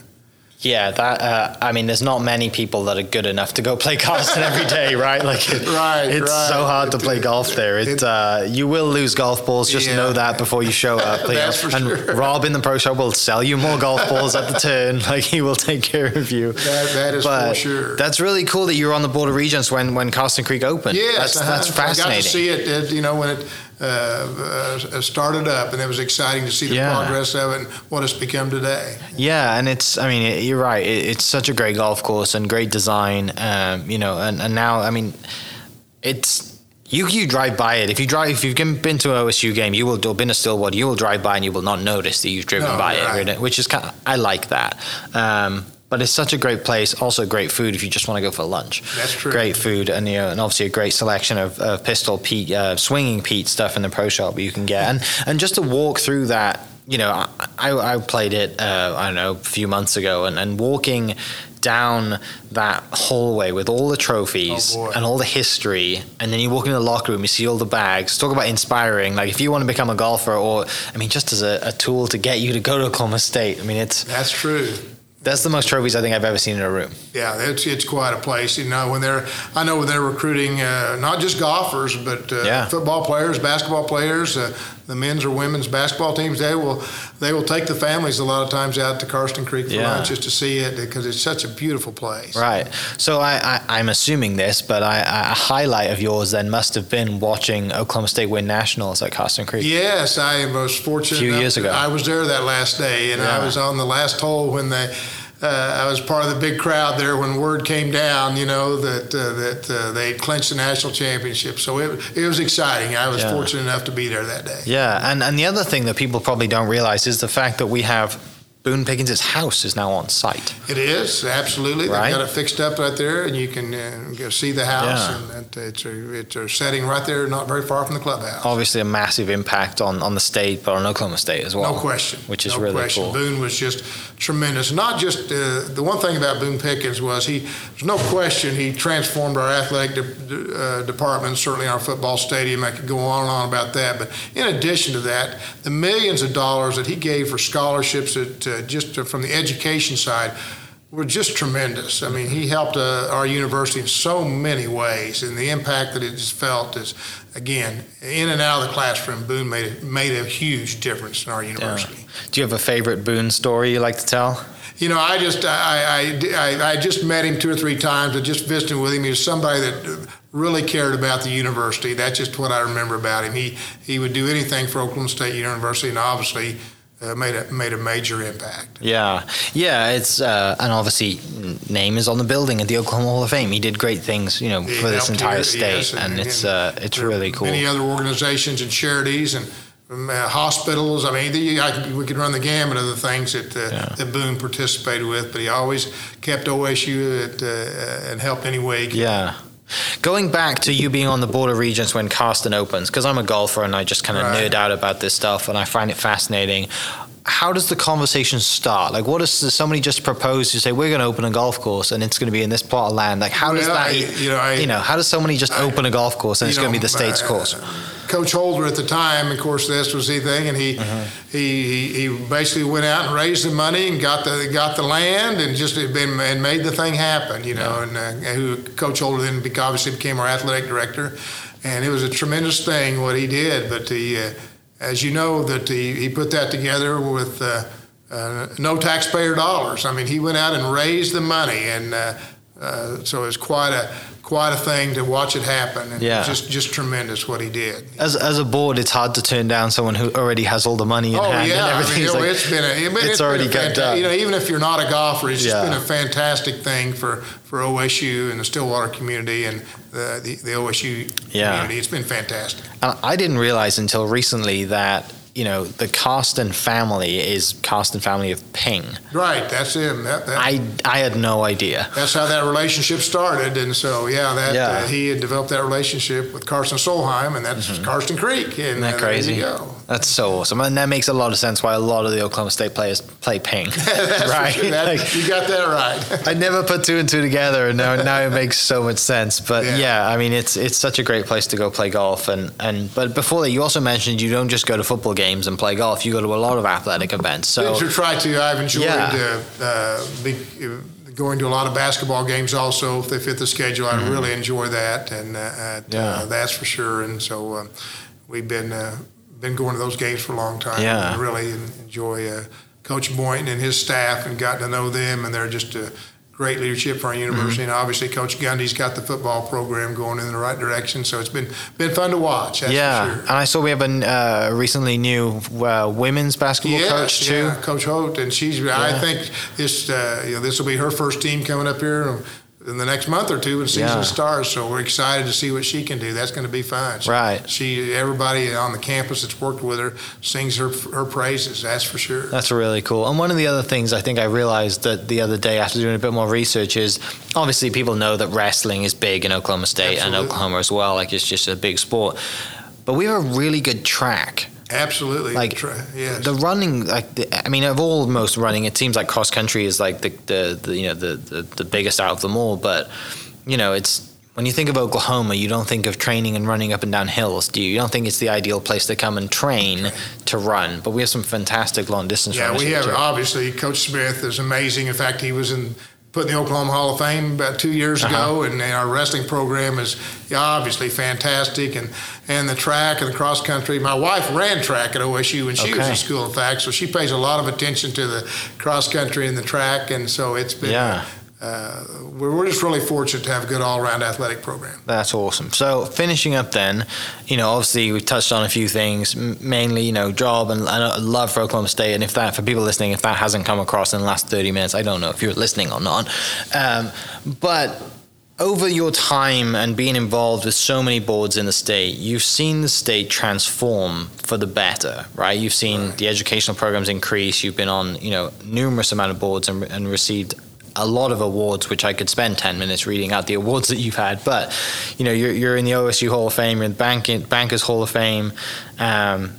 Speaker 1: Yeah, that. Uh, I mean, there's not many people that are good enough to go play Karsten every day, [laughs] right? Like, it- [laughs]
Speaker 2: Right,
Speaker 1: It's
Speaker 2: right.
Speaker 1: so hard to play golf there. It,
Speaker 2: it-
Speaker 1: uh, you will lose golf balls. Just
Speaker 2: Yeah.
Speaker 1: know that before you show up. you [laughs] know. and
Speaker 2: sure.
Speaker 1: Rob in the pro shop will sell you more golf balls at the turn. Like he will take care of you.
Speaker 2: That- that is for sure.
Speaker 1: That's really cool that you were on the Board of Regents when when Karsten Creek opened.
Speaker 2: Yes,
Speaker 1: that's
Speaker 2: uh-huh.
Speaker 1: that's fascinating.
Speaker 2: I got to see it, you know, when it uh, uh, started up, and it was exciting to see the
Speaker 1: Yeah.
Speaker 2: progress of it and what it's become today.
Speaker 1: Yeah, and it's, I mean, it, you're right. It, it's such a great golf course and great design, um, you know, and, and now, I mean, it's, you, you drive by it. If you drive, if you've been to an OSU game, you will, or been to Stillwater, you will drive by and you will not notice that you've driven
Speaker 2: No,
Speaker 1: by
Speaker 2: right.
Speaker 1: it, which is kind of, I like that. Um, but it's such a great place. Also, great food if you just want to go for lunch.
Speaker 2: That's true.
Speaker 1: Great food, and you know, and obviously a great selection of, of pistol Pete, uh, swinging Pete stuff in the pro shop you can get, and and just to walk through that. You know, I, I played it. Uh, I don't know a few months ago, and, and walking down that hallway with all the trophies
Speaker 2: Oh,
Speaker 1: and all the history, and then you walk into the locker room, you see all the bags. Talk about inspiring. Like if you want to become a golfer, or I mean, just as a, a tool to get you to go to Oklahoma State. I mean, it's
Speaker 2: That's true.
Speaker 1: That's the most trophies I think I've ever seen in a room.
Speaker 2: Yeah, it's it's quite a place. You know, when they're I know when they're recruiting uh, not just golfers, but uh,
Speaker 1: Yeah.
Speaker 2: football players, basketball players, uh, the men's or women's basketball teams. They will they will take the families a lot of times out to Karsten Creek for
Speaker 1: Yeah.
Speaker 2: lunch just to see it because it's such a beautiful place.
Speaker 1: Right. So I, I, I'm assuming this, but I, I, a highlight of yours then must have been watching Oklahoma State win nationals at Karsten Creek.
Speaker 2: Yes, I was fortunate.
Speaker 1: A
Speaker 2: Few
Speaker 1: years ago.
Speaker 2: I was there that last day, and
Speaker 1: Yeah.
Speaker 2: I was on the last hole when they. Uh, I was part of the big crowd there when word came down, you know, that uh, that uh, they had clinched the national championship. So it it was exciting. I was
Speaker 1: Yeah.
Speaker 2: fortunate enough to be there that day.
Speaker 1: Yeah, and, and the other thing that people probably don't realize is the fact that we have Boone Pickens' house is now on site.
Speaker 2: It is absolutely.
Speaker 1: Right.
Speaker 2: They've got it fixed up right there, and you can uh, go see the house.
Speaker 1: Yeah.
Speaker 2: And it's a it's a setting right there, not very far from the clubhouse.
Speaker 1: Obviously, a massive impact on, on the state, but on Oklahoma State as well.
Speaker 2: No question.
Speaker 1: Which is
Speaker 2: no
Speaker 1: really
Speaker 2: question.
Speaker 1: cool.
Speaker 2: Boone was just tremendous. Not just uh, the one thing about Boone Pickens was he. There's no question he transformed our athletic de- uh, department, certainly our football stadium. I could go on and on about that. But in addition to that, the millions of dollars that he gave for scholarships, that, uh, just from the education side. Were just tremendous. I mean, he helped uh, our university in so many ways, and the impact that it just felt is, again, in and out of the classroom. Boone made a, made a huge difference in our university.
Speaker 1: Do you have a favorite Boone story you like to tell?
Speaker 2: You know, I just I, I, I, I just met him two or three times. I just visited with him. He was somebody that really cared about the university. That's just what I remember about him. He he would do anything for Oklahoma State University, and obviously uh, made a made a major impact.
Speaker 1: Yeah, yeah. It's uh, and obviously name is on the building at the Oklahoma Hall of Fame. He did great things, you know,
Speaker 2: He
Speaker 1: for this entire state,
Speaker 2: yes,
Speaker 1: and, it's
Speaker 2: and
Speaker 1: uh, it's really cool.
Speaker 2: Many other organizations and charities and um, uh, hospitals. I mean, the, I, could- we could run the gamut of the things that uh,
Speaker 1: Yeah.
Speaker 2: that Boone participated with, but he always kept OSU at, uh, and helped any way he could.
Speaker 1: Yeah. Going back to you being on the Board of Regents when Karsten opens, because I'm a golfer and I just kind of
Speaker 2: Right.
Speaker 1: nerd out about this stuff and I find it fascinating. How does the conversation start? Like, what does does somebody just propose to say we're going to open a golf course and it's going to be in this part of land? Like, how does that?
Speaker 2: I- you know, I-
Speaker 1: you know, how does somebody just
Speaker 2: I-
Speaker 1: open a golf course and it's going to be the state's course?
Speaker 2: Coach Holder at the time, of course, this was the thing, and he,
Speaker 1: Uh-huh.
Speaker 2: he he he basically went out and raised the money and got the got the land and just been and made the thing happen, you know. And uh, who Coach Holder then obviously became our athletic director, and it was a tremendous thing what he did. But the, uh, as you know, that he, he put that together with uh, uh, no taxpayer dollars. I mean, he went out and raised the money, and uh, so it was quite a quite a thing to watch it happen. And
Speaker 1: Yeah.
Speaker 2: just just tremendous what he did.
Speaker 1: As, as a board, it's hard to turn down someone who already has all the money in
Speaker 2: Oh
Speaker 1: hand
Speaker 2: yeah,
Speaker 1: and
Speaker 2: I mean,
Speaker 1: it's, like,
Speaker 2: it's been a, it-
Speaker 1: it's
Speaker 2: it's been
Speaker 1: already
Speaker 2: a
Speaker 1: got
Speaker 2: fanta-
Speaker 1: done.
Speaker 2: You know, even if you're not a golfer, it's just been a fantastic thing for, for OSU and the Stillwater community and the the, the OSU
Speaker 1: Yeah.
Speaker 2: community. It's been fantastic.
Speaker 1: And I didn't realize until recently that you know the Karsten family is Karsten family of Ping.
Speaker 2: Right, that's him. That, that,
Speaker 1: I I had no idea.
Speaker 2: that's how that relationship started, and so yeah, that
Speaker 1: Yeah.
Speaker 2: Uh, he had developed that relationship with Karsten Solheim, and that's Karsten Creek. And
Speaker 1: Isn't that
Speaker 2: uh,
Speaker 1: crazy?
Speaker 2: There you go.
Speaker 1: That's so awesome, and that makes a lot of sense why a lot of the Oklahoma State players play Ping, [laughs] right?
Speaker 2: sure. That-
Speaker 1: Like,
Speaker 2: you got that right.
Speaker 1: I never put two and two together, and now now it makes so much sense. But
Speaker 2: Yeah.
Speaker 1: yeah. I mean, it's it's such a great place to go play golf, and and but before that, you also mentioned you don't just go to football games and play golf. You go to a lot of athletic events. So
Speaker 2: to try to. I've enjoyed
Speaker 1: Yeah.
Speaker 2: uh, uh, be, going to a lot of basketball games also if they fit the schedule. I really enjoy that, and uh, uh,
Speaker 1: Mm-hmm. Yeah.
Speaker 2: that's for sure. And so we've been uh, been going to those games for a long time.
Speaker 1: Yeah.
Speaker 2: and really enjoy uh, Coach Boynton and his staff, and gotten to know them, and they're just a great leadership for our university.
Speaker 1: Mm-hmm.
Speaker 2: And obviously, Coach Gundy's got the football program going in the right direction. So it's been been fun to watch. That's
Speaker 1: yeah,
Speaker 2: sure.
Speaker 1: and I saw we have a uh, recently new uh, women's basketball
Speaker 2: Yes,
Speaker 1: coach too.
Speaker 2: Yeah, Coach Hoyt, and she's. I think this uh, you know this will be her first team coming up here in the next month or two when season
Speaker 1: Yeah.
Speaker 2: starts. So we're excited to see what she can do. That's going to be fun. She-
Speaker 1: Right.
Speaker 2: She everybody on the campus that's worked with her sings her her praises. That's for sure.
Speaker 1: That's really cool. And one of the other things I think I realized that the other day after doing a bit more research is obviously people know that wrestling is big in Oklahoma State and Oklahoma as well. Like it's just a big sport. But we have a really good track.
Speaker 2: Absolutely.
Speaker 1: Like,
Speaker 2: yes.
Speaker 1: The running, like the, I mean, of all most running, it seems like cross country is like the, the, the you know the, the the biggest out of them all. But you know, it's when you think of Oklahoma, you don't think of training and running up and down hills, do you? You don't think it's the ideal place to come and train to run. But we have some fantastic long distance
Speaker 2: Yeah, we have
Speaker 1: too.
Speaker 2: obviously Coach Smith is amazing. In fact, he was in put in the Oklahoma Hall of Fame about two years
Speaker 1: Uh-huh.
Speaker 2: ago, and our wrestling program is obviously fantastic. And and the track and the cross country. My wife ran track at OSU when she was in school, in fact, so she pays a lot of attention to the cross country and the track, and so it's been.
Speaker 1: Yeah.
Speaker 2: Uh, we're, we're just really fortunate to have a good all-around athletic program.
Speaker 1: That's awesome. So finishing up then, you know, obviously we touched on a few things, m- mainly, you know, job and, and love for Oklahoma State. And if that, for people listening, if that hasn't come across in the last 30 minutes, I don't know if you're listening or not. Um, but over your time and being involved with so many boards in the state, you've seen the state transform for the better, right? You've seen
Speaker 2: Right.
Speaker 1: the educational programs increase. You've been on, you know, numerous amount of boards and, and received a lot of awards, which I could spend 10 minutes reading out the awards that you've had. But, you know, you're, you're in the OSU Hall of Fame, you're in the Bank, Bankers Hall of Fame. Um,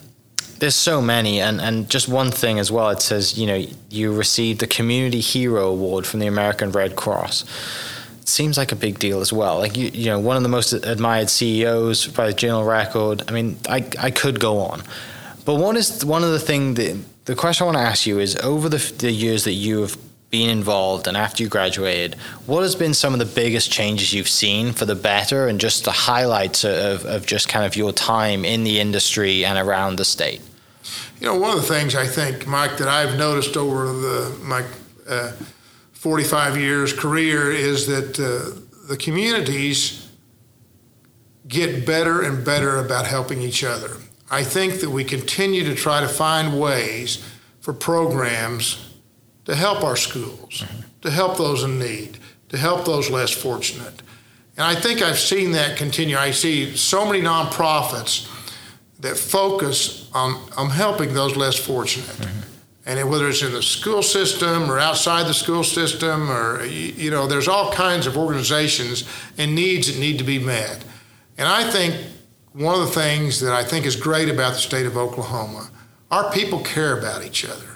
Speaker 1: there's so many. And, and just one thing as well, it says, you know, you received the Community Hero Award from the American Red Cross. It seems like a big deal as well. Like, you, you know, one of the most admired CEOs by the Journal Record. I mean, I, I could go on. But what is one of the thing that the question I want to ask you is over the, the years that you have been involved and after you graduated, what has been some of the biggest changes you've seen for the better and just the highlights of, of just kind of your time in the industry and around the state?
Speaker 2: You know, one of the things I think, Mike, that I've noticed over the my uh, 45 years career is that uh, the communities get better and better about helping each other. I think that we continue to try to find ways for programs to help our schools, to help those in need, to help those less fortunate. And I think I've seen that continue. I see so many nonprofits that focus on, on helping those less fortunate. And it- whether it's in the school system or outside the school system, or, you know, there's all kinds of organizations and needs that need to be met. And I think one of the things that I think is great about the state of Oklahoma, our people care about each other.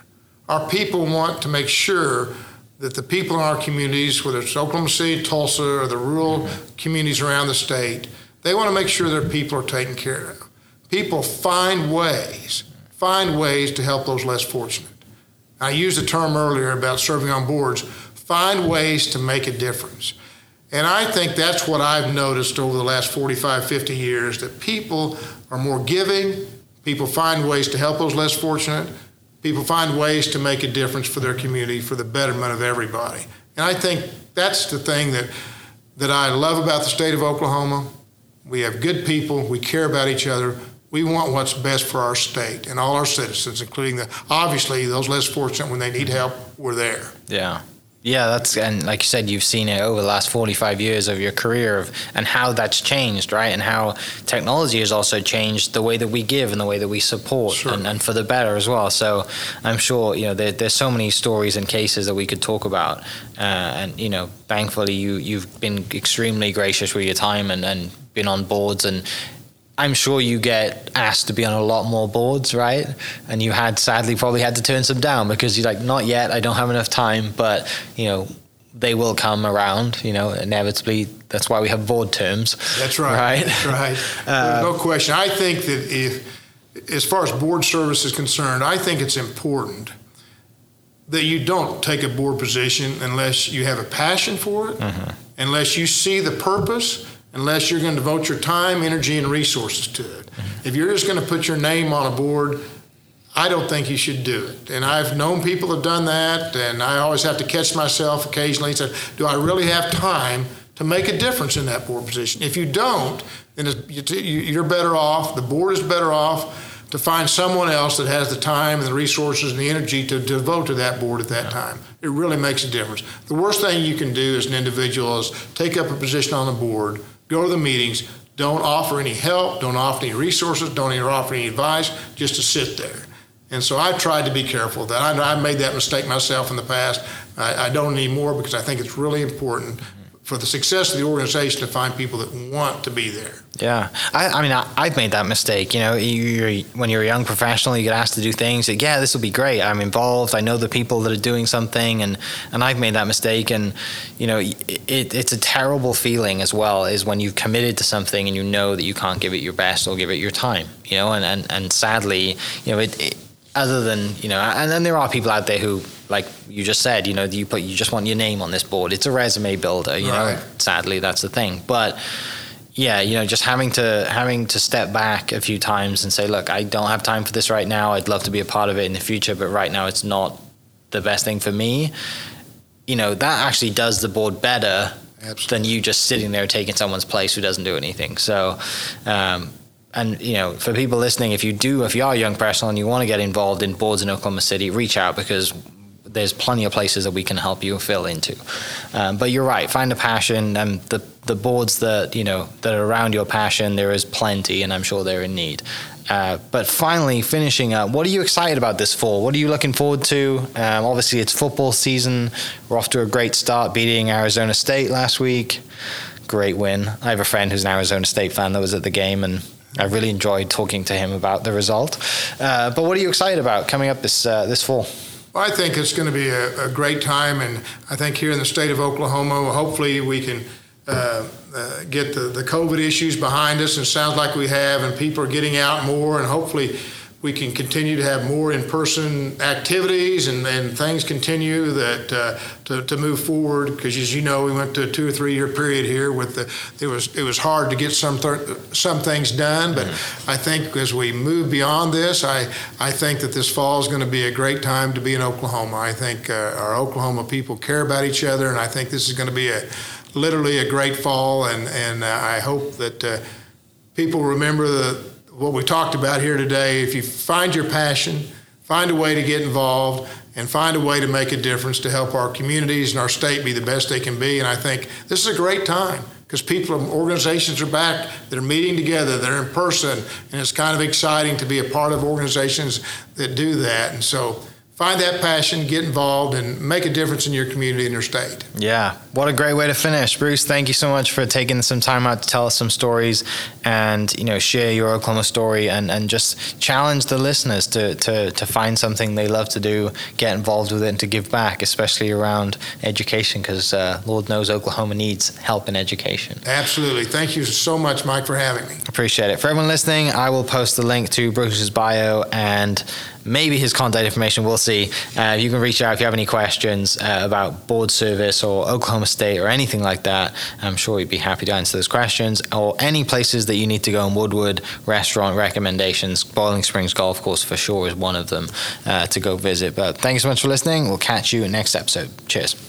Speaker 2: Our people want to make sure that the people in our communities, whether it's Oklahoma City, Tulsa, or the rural communities around the state, they want to make sure their people are taken care of. People find ways, find ways to help those less fortunate. I used the term earlier about serving on boards. Find ways to make a difference. And I think that's what I've noticed over the last 45, 50 years that people are more giving, people find ways to help those less fortunate, people find ways to make a difference for their community for the betterment of everybody. And I think that's the thing that, that I love about the state of Oklahoma. We have good people, we care about each other. We want what's best for our state and all our citizens, including the obviously those less fortunate when they need help, we're there.
Speaker 1: Yeah. Yeah, that's and like you said, you've seen it over the last forty-five years of your career, of, and how that's changed, right? And how technology has also changed the way that we give and the way that we support,
Speaker 2: Sure.
Speaker 1: and, and for the better as well. So I'm sure you know there, there's so many stories and cases that we could talk about, uh, and you know, thankfully you you've been extremely gracious with your time and, and been on boards and. I'm sure you get asked to be on a lot more boards, right? And you had sadly probably had to turn some down because you're like, not yet, I don't have enough time, but you know, they will come around, you know, inevitably. That's why we have board terms.
Speaker 2: That's right.
Speaker 1: Right?
Speaker 2: That's right. [laughs] There's no uh, question. I think that if, as far as board service is concerned, I think it's important that you don't take a board position unless you have a passion for it, mm-hmm. unless you see the purpose, unless you're going to devote your time, energy, and resources to it. Mm-hmm. If you're just going to put your name on a board, I don't think you should do it. And I've known people have done that, and I always have to catch myself occasionally and say, do I really have time to make a difference in that board position? If you don't, then you- you're better off, the board is better off to find someone else that has the time and the resources and the energy to devote to that board at that time. It really makes a difference. The worst thing you can do as an individual is take up a position on the board, go to the meetings, don't offer any help, don't offer any resources, don't even offer any advice, just to sit there. And so I've tried to be careful that. I, I made that mistake myself in the past. I, I don't anymore because I think it's really important for the success of the organization to find people that want to be there.
Speaker 1: Yeah, I, I mean, I, I've made that mistake. You know, you're, when you're a young professional, you get asked to do things. Like, yeah, this will be great. I'm involved. I know the people that are doing something, and and I've made that mistake. And you know, it, it's a terrible feeling as well. Is when you've committed to something and you know that you can't give it your best or give it your time. You know, and and, and sadly, you know, it, it other than you know, and then there are people out there who, like you just said, you know, you put you just want your name on this board. It's a resume builder. You
Speaker 2: Right.
Speaker 1: know, sadly, that's the thing. But yeah, you know, just having to having to step back a few times and say, look, I don't have time for this right now. I'd love to be a part of it in the future, but right now it's not the best thing for me. You know, that actually does the board better
Speaker 2: Absolutely.
Speaker 1: than you just sitting there taking someone's place who doesn't do anything. So, um, and you know, for people listening, if you do, if you are a young professional and you want to get involved in boards in Oklahoma City, reach out because there's plenty of places that we can help you fill into. Um, but you're right, find a passion, and the the boards that you know that are around your passion, there is plenty, and I'm sure they're in need. Uh, but finally, finishing up, what are you excited about this fall? What are you looking forward to? Um, obviously, it's football season. We're off to a great start, beating Arizona State last week. Great win. I have a friend who's an Arizona State fan that was at the game, and I really enjoyed talking to him about the result. Uh, but what are you excited about coming up this uh, this fall?
Speaker 2: I think it's going to be a, a great time, and I think here in the state of Oklahoma, hopefully we can uh, uh, get the, the COVID issues behind us, and it sounds like we have, and people are getting out more, and hopefully we can continue to have more in-person activities and, and things continue that uh, to, to move forward. Because as you know we went to a two or three year period here with the it was it was hard to get some some things done but I think as we move beyond this I I think that this fall is going to be a great time to be in Oklahoma. I think uh, our Oklahoma people care about each other and I think this is going to be a literally a great fall and and uh, I hope that uh, people remember the what we talked about here today. If you find your passion, find a way to get involved, and find a way to make a difference to help our communities and our state be the best they can be. And I think this is a great time because people, and organizations are back. They're meeting together. They're in person, and it's kind of exciting to be a part of organizations that do that. And so. Find that passion, get involved, and make a difference in your community and your state.
Speaker 1: Yeah, what a great way to finish, Bruce. Thank you so much for taking some time out to tell us some stories, and you know, share your Oklahoma story, and, and just challenge the listeners to, to to find something they love to do, get involved with it, and to give back, especially around education, because uh, Lord knows Oklahoma needs help in education.
Speaker 2: Absolutely. Thank you so much, Mike, for having me.
Speaker 1: Appreciate it. For everyone listening, I will post the link to Bruce's bio and maybe his contact information. We'll see. Uh, you can reach out if you have any questions uh, about board service or Oklahoma State or anything like that. I'm sure we'd be happy to answer those questions or any places that you need to go in Woodward, restaurant recommendations. Boiling Springs Golf Course for sure is one of them uh, to go visit. But thank you so much for listening. We'll catch you next episode. Cheers.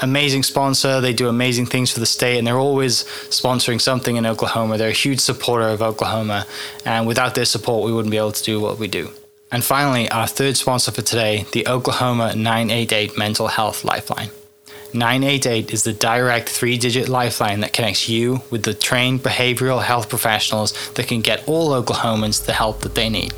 Speaker 1: amazing sponsor. They do amazing things for the state, and they're always sponsoring something in Oklahoma. They're a huge supporter of Oklahoma, and without their support, we wouldn't be able to do what we do. And finally, our third sponsor for today, the Oklahoma 988 Mental Health Lifeline. 988 is the direct three digit lifeline that connects you with the trained behavioral health professionals that can get all Oklahomans the help that they need.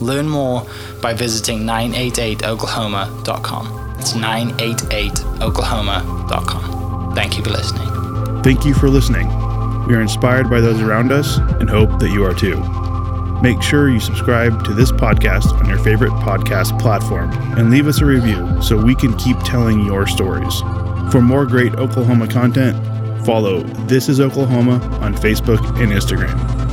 Speaker 1: Learn more by visiting 988oklahoma.com. It's 988oklahoma.com. Thank you for listening.
Speaker 3: Thank you for listening. We are inspired by those around us and hope that you are too. Make sure you subscribe to this podcast on your favorite podcast platform and leave us a review so we can keep telling your stories. For more great Oklahoma content, follow This is Oklahoma on Facebook and Instagram.